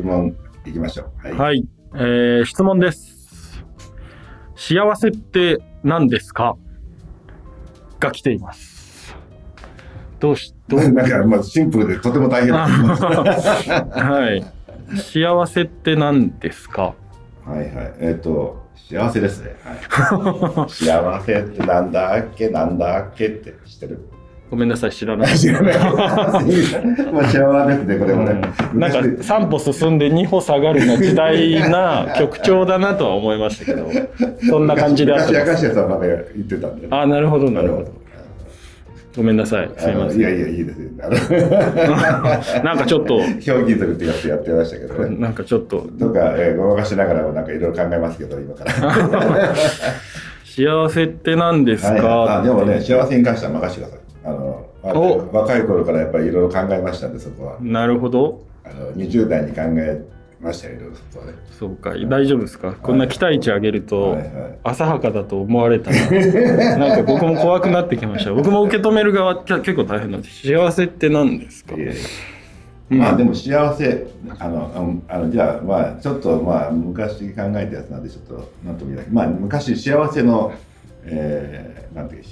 質問いきましょう。はい。はい、えー質問です。幸せって何ですか？が来ています。どうし、どう、なんか、まあ、シンプルでとても大変。は はい。幸せって何ですか？いはい。えっ、と、幸せですね。はい、幸せってなんだっけ？なんだっけって知ってる？ごめんなさい、知らない。知らない。まあ、幸せですね、これもね。うんなんか3歩進んで2歩下がるの時代な曲調だなとは思いましたけど、そんな感じであってます。昔明石家さんまで言ってたんで。あ、なるほど、なるほど。ごめんなさい、すいません。いやいや、いいですよ。なんかちょっと、ひょうきん族ってやってやってましたけどね。なんかちょっと、とか、えーごまかしながらもなんかいろいろ考えますけど、今から。幸せって何ですか、はい、あでもね、幸せに関しては任せてください。あのお若い頃からやっぱりいろいろ考えましたんで、そこは。なるほど。あの20代に考えましたよ、いろいろそこはね。そうか、大丈夫ですか？こんな期待値上げるとはいはい、浅はかだと思われたら、なんか僕も怖くなってきました。僕も受け止める側結構大変なんです。幸せって何ですか？いやいやうんまあでも幸せ、あの、うんあのじゃあ、まあちょっとまあ昔考えたやつなんで、ちょっとなんとも言えない。まあ昔幸せの、えー、なんていうか、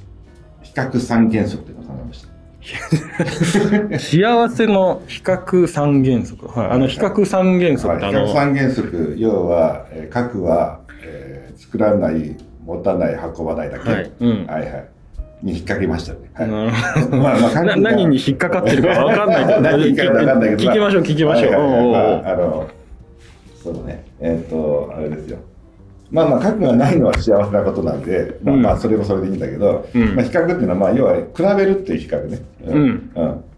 比較三原則っていうのを考えました。幸せの比較三原則。はい。あの、比較三原則はい、比較の、三原則、要は、えー核は、えー作らない、持たない、運ばないだけ。はい。うん。はいはい。に引っ掛けましたね。はい。まあまあ何に引っかかってるかわかんない けど何に引っかかんないけど聞きましょう、聞きましょう。ああの、そうね。えっ、と、あれですよ。まあまあ、核がないのは幸せなことなんで、まあうんまあ、それもそれでいいんだけど、うんまあ、比較っていうのは、まあ、要は、比べるっていう比較ね。うん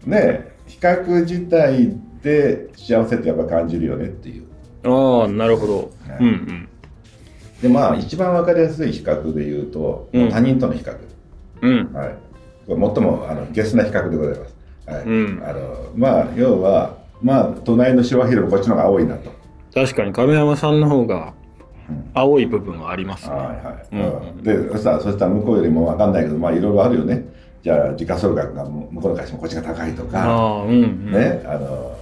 うん。で、比較自体で幸せってやっぱ感じるよねっていう。ああ、なるほど。はいうんうん。で、まあ、一番わかりやすい比較で言うと、うん他人との比較。うん。はい。これ最もあのゲスな比較でございます。はい。うんあのまあ要はまあ隣のシワヒルもこっちの方が青いなと。確かに亀山さんの方がうん青い部分はありますね。はいはい。うんうんでそしたらそしたら向こうよりもわかんないけどまあいろいろあるよね。じゃあ時価総額が向こうの会社もこっちが高いとか、うん、うん。ねあの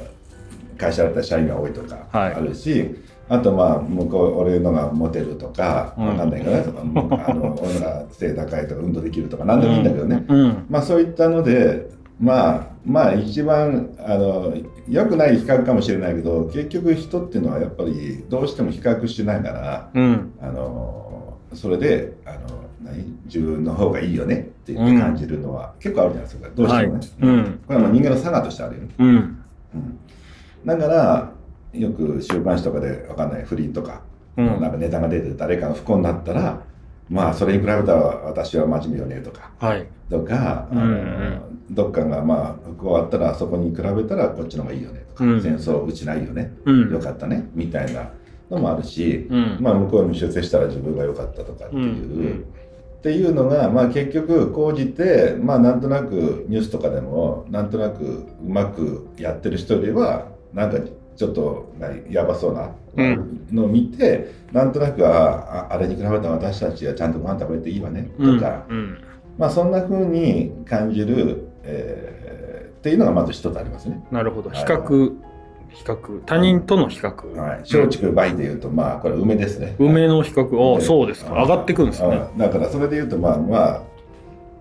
会社だったら社員が多いとかはいあるし。あとまあ向こう俺のがモテるとかうんわかんないから、そのあの俺が背高いとか運動できるとか何でもいいんだけどね、うん。まあそういったので、まあ、まあ一番あの良くない比較かもしれないけど結局人っていうのはやっぱりどうしても比較しながらうん。あのそれであの何？自分の方がいいよねって言って感じるのは結構あるじゃないですか。どうしてもね、はい。うん。これはまあ人間の差がとしてあるよね、うん。うん、だからよく週刊誌とかでわかんない不倫とか、うん。なんかネタが出て誰かが不幸になったらまあそれに比べたら私は真面目よねとかはい。とか、うんうんどっかがまあ不幸あったらそこに比べたらこっちの方がいいよねとか、うん戦争うちないよね、うん。よかったねみたいなのもあるし、うん。まあ向こうに出世したら自分が良かったとかっていう、うんっていうのが、まあ、結局講じてまあなんとなくニュースとかでもなんとなくうまくやってる人よりはなんかちょっと何やばそうなうんのを見て、なんとなくあああれに比べたら私たちはちゃんとご飯食べていいわねとか、うん。まあそんな風に感じる、えーっていうのがまず一つありますね。なるほど。はい比較、比較。他人との比較。はい、松竹梅でいうとまあこれ梅ですね。梅の比較。あそうですか。上がってくんですね。うんだからそれでいうとまあまあ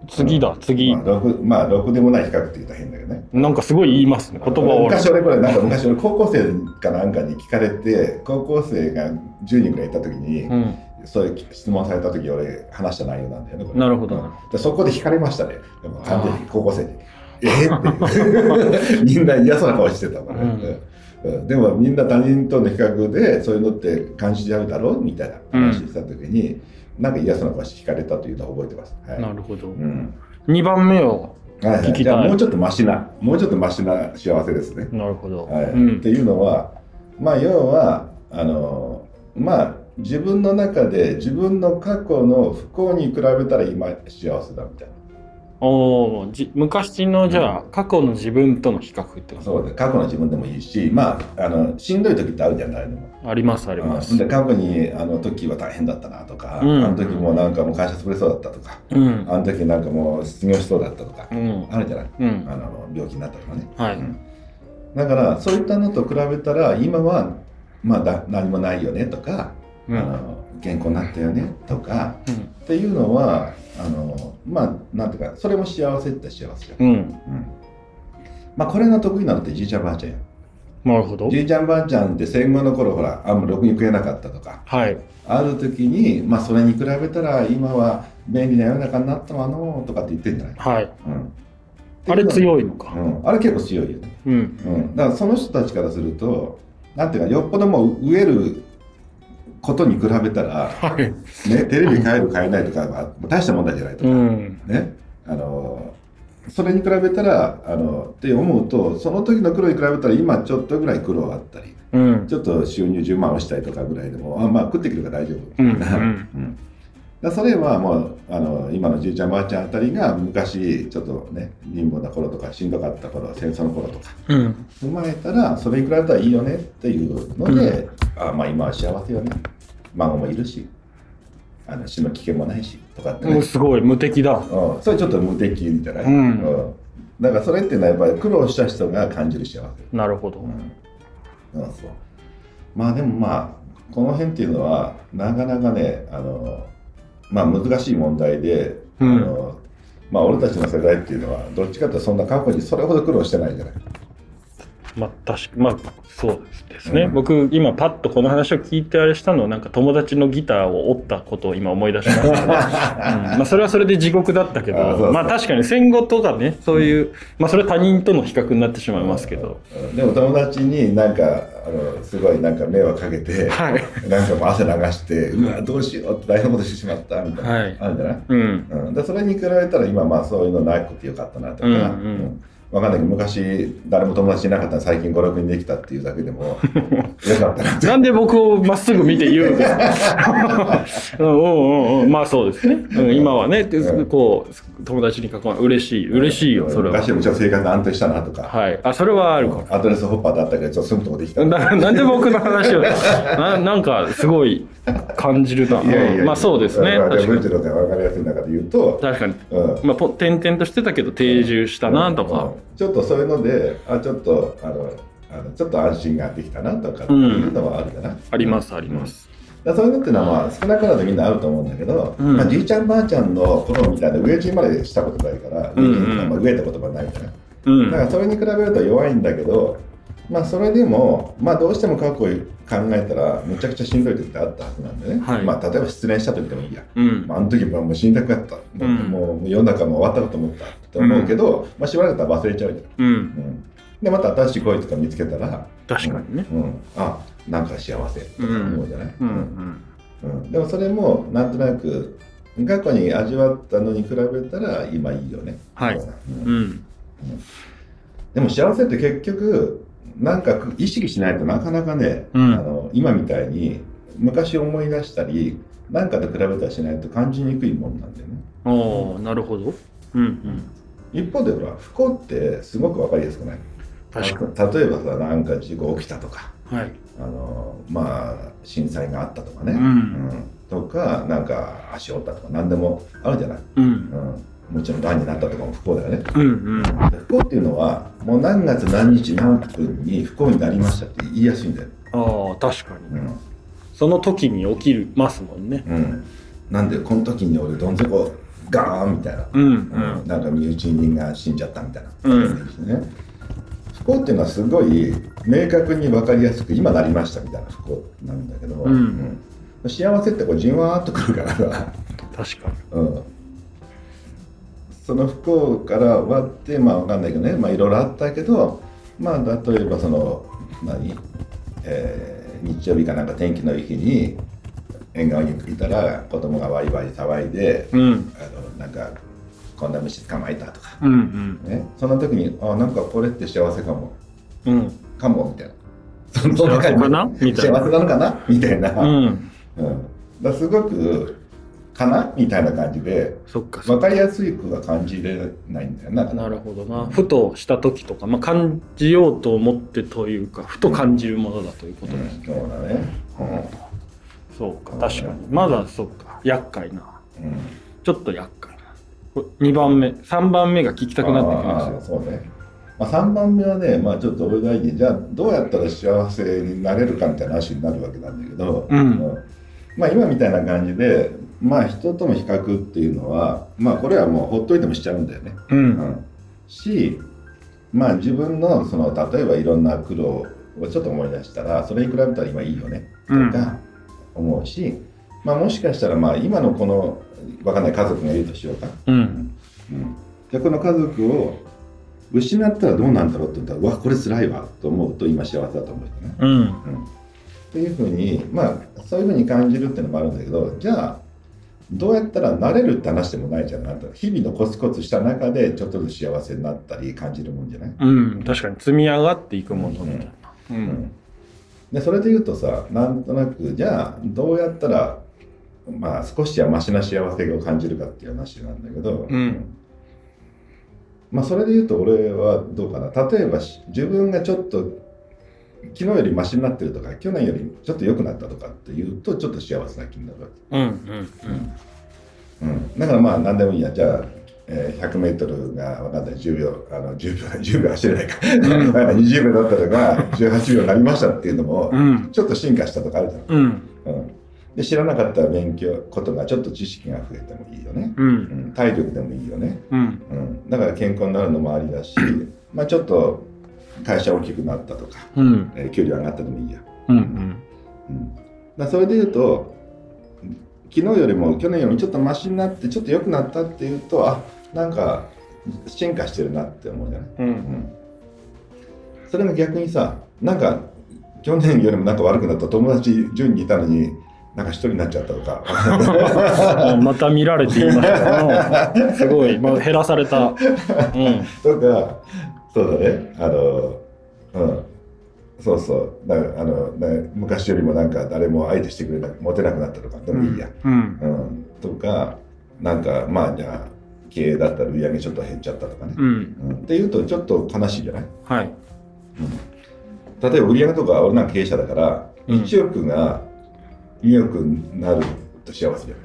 次だ、次。まあ。ろくまあろくでもない比較って言変だけどね。なんかすごい言いますね。言葉を。昔俺これなんか昔俺高校生かなんかに聞かれて高校生が10人ぐらいいた時に、うん。そういう質問された時俺話した内容なんだよねなるほど。うん。でそこで惹かれましたね。でも完全に高校生に「えー？って みんな嫌そうな顔してたから、うん。うん。でもみんな他人との比較でそういうのって感じちゃうだろう？みたいな話した時に、なんか嫌そうな顔して惹かれたというのを覚えてます、はい。なるほど。う。ん。2番目は、はいはい。聞きたい。もうちょっとマシなもうちょっとマシな幸せですね。なるほど。はい。うん。っていうのはまあ要はあのまあ自分の中で自分の過去の不幸に比べたら今幸せだみたいなおーじ昔のじゃあ、過去の自分との比較ってこと？そうで過去の自分でもいいしまああのしんどい時ってあるじゃないのありますあります。で過去にあの時は大変だったなとか、うん。あの時もなんかもう会社潰れそうだったとかうん。あの時なんかもう失業しそうだったとか、うん。あるじゃない？うん。あの病気になったとかね、はい。うん。だからそういったのと比べたら今はまあだ何もないよねとか、うん。あの健康になったよねとかうん。っていうのはあのまあなんていうかそれも幸せって幸せじゃん、うん。うん。まあこれが得意なのってじいちゃんばあちゃんやなるほど。じいちゃんばあちゃんって戦後の頃ほらあんまろくに食えなかったとか。はい。ある時にまあそれに比べたら今は便利な世の中になったわのとかって言ってんじゃない、はい。うん、あれい、強いのか。うん、あれ結構強いよね。うん。うん、だからその人たちからするとなんていうかよっぽどもう飢えることに比べたら、はい。ね、テレビ買える買えないとかは大した問題じゃないとか、うん。ね。あのそれに比べたらあのって思うとその時の苦労に比べたら今ちょっとぐらい苦労あったりうん。ちょっと収入10万押したりとかぐらいでもあまあ食ってくるから大丈夫、うんうん。うん。だそれはもうあの今のじいちゃんばあちゃんあたりが昔ちょっとね貧乏な頃とかしんどかった頃戦争の頃とかうん。踏まえたらそれに比べたらいいよねっていうので、あまあ今は幸せよね孫もいるしあの死の危険もないしとかってね、もうすごい。無敵だ。うん、それちょっと無敵じゃない、うん。だからそれっていうのはやっぱり苦労した人が感じる幸せ、なるほど。うん、そうそう。まあでもまあこの辺っていうのはなかなかねあのまあ難しい問題で、うん。あのまあ俺たちの世代っていうのはどっちかというとそんな過去にそれほど苦労してないじゃないまあ確かまあそうですね、うん。僕今パッとこの話を聞いてあれしたのはなんか友達のギターを折ったことを今思い出しました、うん。まあそれはそれで地獄だったけどまあ確かに戦後とかねそういう、まあそれは他人との比較になってしまいますけど、うん。でも友達になんかあのすごいなんか迷惑かけて、はい。なんかもう汗流してうわどうしようって大変なことしてしまったみたいな、はい。あるんじゃない？うん。うん、でそれに比べたら今まあそういうのなくてよかったなとか、うん。うんわかんないけど昔誰も友達いなかった最近56人できたっていうだけでも よかったななんで僕をまっすぐ見て言うんですかうんうんうんうんまあそうですね、うん、今はね、うん。こう友達に囲まれ嬉しい嬉しいよそれは。昔よりちょっと生活安定したなとか、はい。あそれはあるか。もアドレスホッパーだったけどちょっと住むとこできた。なんで僕の話を？ななんかすごい感じるな。まあそうですね。まあ、確かに。分かりやすい中で言うと、確かに。うん。まあ、ぽ転々としてたけど定住したなとか。うんちょっとそういうのであちょっとあのあのちょっと安心ができたなとかっていうのはあるかな、ありますあります。だそういうのってのはまあ少なからずみんなあると思うんだけど、うんまあ、じいちゃんばあちゃんの頃みたいな上地までしたことないから、うんうん上地っていうのはまあ上って言葉ないから、うん。だからそれに比べると弱いんだけどまあそれでもまあどうしても過去を考えたらむちゃくちゃしんどい時ってあったはずなんでね、はい。まあ例えば失恋した時でもいいや、うん。まあ、あの時はもう死にたくなった、うん。もう世の中も終わったかと思ったって思うけど、まあしばらくたら忘れちゃうじゃん、うん。うん、でまた新しい恋とか見つけたら確かにね。うん、あなんか幸せとか思うじゃない、うん。うん。うん。でもそれもなんとなく過去に味わったのに比べたら今いいよね。はい。うん。うん。でも幸せって結局なんか意識しないとなかなかね、うんあの今みたいに昔思い出したり何かと比べたりしないと感じにくいもんなんだよね。おおなるほど。うんうん。一方でほら不幸ってすごくわかりやすくない？確か例えばさなんか事故起きたとかはい。あのまあ震災があったとかね、うんうんとかなんか足折ったとか何でもあるじゃない、うん。うん、もちろんがんになったとかも不幸だよね。うんうん。で不幸っていうのはもう何月何日何分に不幸になりましたって言いやすいんだよ、ああ、確かに。うん。その時に起きるますもんね。うん、なんでこの時に俺どん底ガーンみたいな、うんうん。なんか身内人が死んじゃったみたいな、うん。ですね。不幸っていうのはすごい明確に分かりやすく今なりましたみたいな不幸なんだけど、うん。うん。幸せってこうじんわーっとくるからさ。確かに。うんその不幸から終わってまあわかんないけどね。まあいろいろあったけどまあ例えばその何、えー日曜日かなんか天気のいい日に縁側にいたら子供がワイワイ騒いで、うん。あのなんかこんな虫捕まえたとか、うんうん。ね、その時にあなんかこれって幸せかも。うん。かもみたいな。そ幸せかな？みたいな幸せなのかな？みたいな、うん。うん、だすごくかな？みたいな感じでそっか分かりやすい句が感じれないんだよな。か。なるほどな。ふとした時とか、まあ、感じようと思ってというか、ふと感じるものだということです。うん、そうだね。そうか、確かに。まだそうか。厄介な。うん。うんちょっと厄介な。2番目、3番目が聞きたくなってきまあすよ。ーそうね。まあ、3番目はね、まあ、ちょっと俺がじゃあどうやったら幸せになれるかみたいな話になるわけなんだけど、うんまあ、今みたいな感じで、まあ、人との比較っていうのは、まあ、これはもうほっといてもしちゃうんだよね。う。うんん、し、まあ、自分のその例えばいろんな苦労をちょっと思い出したらそれに比べたら今いいよねとか思うし、まあ、もしかしたらまあ今のこのわかんない家族がいるとしようか。うん。うん、じゃあこの家族を失ったらどうなんだろうって言ったらうわこれ辛いわと思うと今幸せだと思うよね。うん。うん、っていうふうにまあそういうふうに感じるっていうのもあるんだけどじゃあどうやったらなれるって話でもないじゃん。なんか日々のコツコツした中でちょっとずつ幸せになったり感じるもんじゃない、うん。確かに積み上がっていくもの。みたいな。う。うん。ん、でそれで言うとさなんとなくじゃあどうやったらまあ少しはマシな幸せを感じるかっていう話なんだけど、うん。まあそれで言うと俺はどうかな。例えばし自分がちょっと昨日よりマシになってるとか去年よりちょっと良くなったとかっていうとちょっと幸せな気になるわけ、うん。うん。うん、だからまあ何でもいいやじゃあ、えー、100メートルが分かんない10秒あの10秒 10秒走れないか、ん20秒だったのが18秒になりましたっていうのも、うん。ちょっと進化したとかあるじゃん、うん。うん、で知らなかった勉強ことがちょっと知識が増えてもいいよね、う。うんん、体力でもいいよね、うん。うん、だから健康になるのもありだし、まあ、ちょっと会社大きくなったとか、うん。えー給料上がったでもいいや、うん。うん、だからそれで言うと昨日よりも去年よりもちょっとマシになってちょっと良くなったっていうとあなんか進化してるなって思うじゃない、う。うんん、それが逆にさなんか去年よりもなんか悪くなった友達10人いたのになんか1人になっちゃったとかあ また見られていました。う んすごい。まあ、減らされた。うん。とかそうだね。あのうん。そうそう。だあの、ね、昔よりもなんか誰も相手してくれなくモテなくなったとかでもいいや、うん。うん。とかなんかまあじゃあ経営だったら売り上げちょっと減っちゃったとかね、うん。うん。っていうとちょっと悲しいじゃない、はい。例えば売り上げとか俺なんか経営者だからうん。1億が2億になると幸せじゃな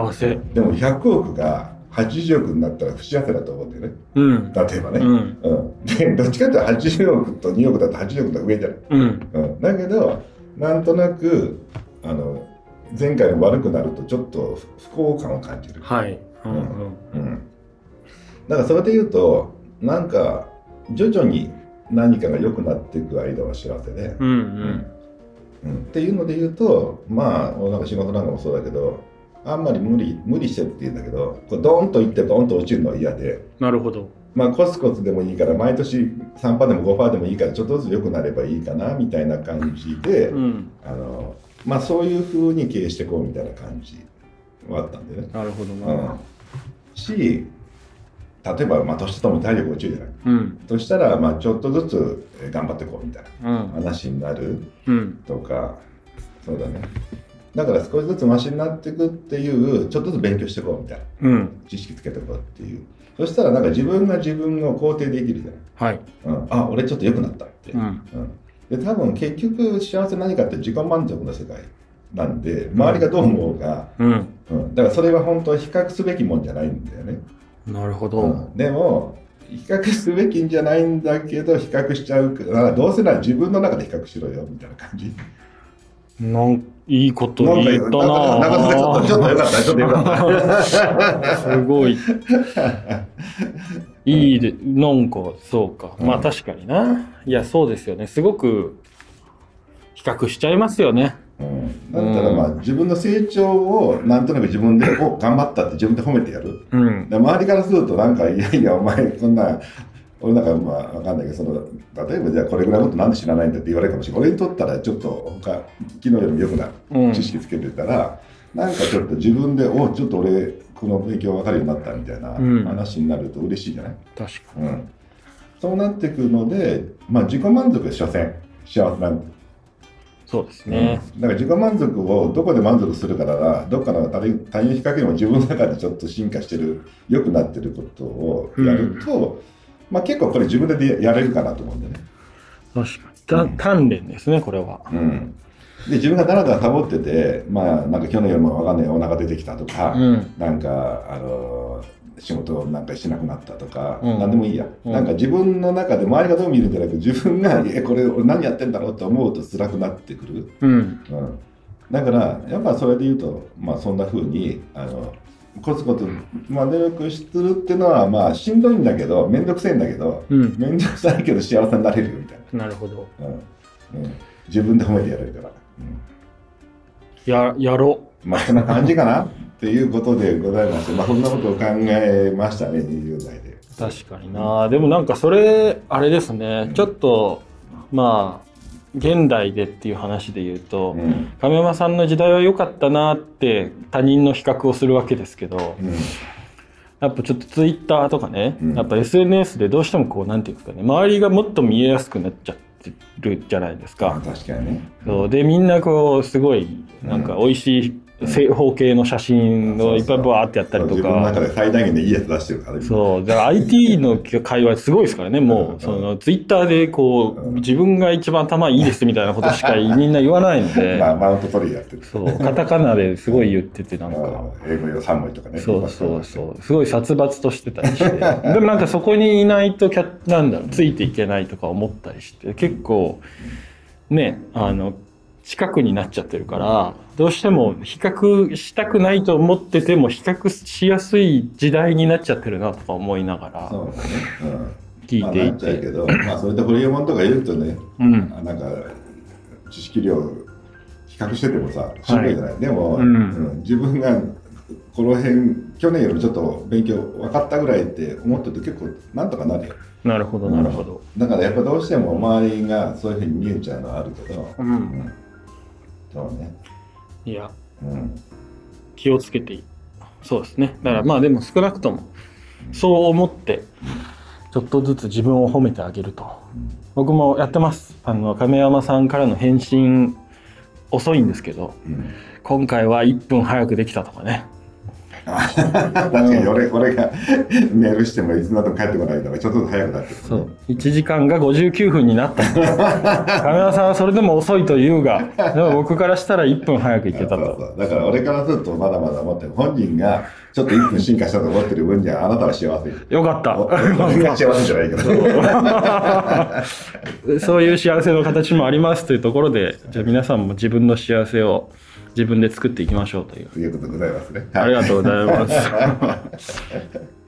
い？幸せ。でも100億が80億になったら不幸せだと思うんだよねうん。例えばね、うん。うん、でどっちかっていうと80億と2億だと80億の上じゃない、うん。うん、だけどなんとなくあの前回の悪くなるとちょっと不幸感を感じる、はい。うん。うん。うん、だからそれで言うとなんか徐々に何かが良くなっていく間は幸せで、うん。うん。うん、っていうので言うとまあ俺なんか仕事なんかもそうだけどあんまり無理無理してって言うんだけどこうドーンといってドーンと落ちるのは嫌で。なるほど。まあ、コツコツでもいいから毎年3%でも5%でもいいからちょっとずつ良くなればいいかなみたいな感じで、うん。あのまあ、そういうふうに経営していこうみたいな感じはあったんでね。なるほどうんな。、し例えば、まあ、年とともに体力落ちるじゃない。うん。そしたら、まあ、ちょっとずつえー頑張っていこうみたいなうん。話になるうん。とかそうだね。だから少しずつマシになっていくっていうちょっとずつ勉強していこうみたいなうん。知識つけていこうっていうそしたらなんか自分が自分を肯定できるじゃない。はい。うん、あ俺ちょっと良くなったって、うん。うんで多分結局幸せ何かって自己満足の世界なんで周りがどう思うが、うん。うん、だからそれは本当は比較すべきもんじゃないんだよね、なるほど。うん、でも比較すべきんじゃないんだけど比較しちゃうからどうせなら自分の中で比較しろよみたいな感じなんいいこと言ったななちょっとちょっとよかったちょっとよかったすごい。いいで、なんか、そうか。まあうん確かにな。いや、そうですよね。すごく比較しちゃいますよね。うん、だったらまあ自分の成長をなんとなく自分で「お頑張った」って自分で褒めてやるうん。で周りからするとなんか「いやいやお前こんな俺なんかまあわかんないけどその例えばじゃあこれぐらいのことなんで知らないんだって言われるかもしれない俺にとったらちょっと他昨日よりも良くなうん。知識つけてたら、なんかちょっと自分で「おちょっと俺この勉強分かるようになった」みたいなうん話になると嬉しいじゃない、確かうん。そうなってくるので、まあ、自己満足で所詮幸せなん。そうですね。うん。だから自己満足をどこで満足するかな。らどっかの他人他人比較よりも自分の中でちょっと進化してる良くなってることをやると、まあ、結構これ自分でやれるかなと思うんだよね。確か鍛錬ですね、これは。うん、で自分がだらだら保っててまあなんか去年よりもわかんないお腹出てきたとか、うん。なんかあの仕事をなんかしなくなったとか、うん何でもいいや、うんなんか自分の中で周りがどう見るんじゃなくて自分が「えこれ俺何やってんだろう?」と思うと辛くなってくる、うん。うん、だからやっぱそれで言うとまあそんな風にあのコツコツ、まあ、努力するっていうのはまあしんどいんだけど面倒くせえんだけどうん。面倒くさいけど幸せになれるよみたいなるほど。な、うんうん、自分で褒めてやれるから、うんや、やろまあそんな感じかなっていうことでございましてまあそんなことを考えましたね20代で。う。確かにな。でもなんかそれ、あれですね。ちょっと、まあ、現代でっていう話で言うと、うん。亀山さんの時代は良かったなって他人の比較をするわけですけど、うん。やっぱちょっとツイッターとかね、うん。やっぱ SNS でどうしてもこうなんていうんですかね周りがもっと見えやすくなっちゃってるじゃないですあか。確かにね。そう。でみんなこうすごいなんか美味しい正方形の写真をいっぱいバーってやったりと自分の中か。で最大限でいいやつ出してるからねそう。だから IT の会話すごいですからねもう。そのツイッターでこう自分が一番頭いいですみたいなことしかみんな言わないので。まあ、マウント取りやってる。そう。カタカナですごい言っててなんか。うん英語用3文字とかね。そうそうそう。すごい殺伐としてたりして。でもなんかそこにいないとキャなんだろうついていけないとか思ったりして結構ねあの近くになっちゃってるからどうしても比較したくないと思ってても比較しやすい時代になっちゃってるなとか思いながら。聞いていまあ、なっちゃうけて、ど、まあ、それでホリエモンとか言うとね、うん。あなんか、知識量、比較しててもさ、しんどいじゃない？でも、うん。うん自分が、この辺、去年よりちょっと勉強分かったぐらいって思ってると結構、なんとかなるよ。なるほどなるほど、だからやっぱどうしても周りがそういうふうに見えちゃうのはあるけど、うん。うんそうね。いや。うん。気をつけて。いいそうですね。だからまあでも少なくともそう思ってちょっとずつ自分を褒めてあげると。僕もやってます。あの亀山さんからの返信遅いんですけどうん。今回は1分早くできたとかね 確かに俺俺がメールしてもいつまでも帰ってこないからちょっとずつ早くなってそう。1時間が59分になった。亀山さんはそれでも遅いと言うがでも僕からしたら1分早く行けたそうとそう。だから俺からするとまだまだ思ってる。本人がちょっと1分進化したと思ってる分にはあなたは幸せ。よかった。お俺が幸せじゃないけど。そういう幸せの形もありますというところでじゃあ皆さんも自分の幸せを自分で作っていきましょうという。ということでございますね。ありがとうございます。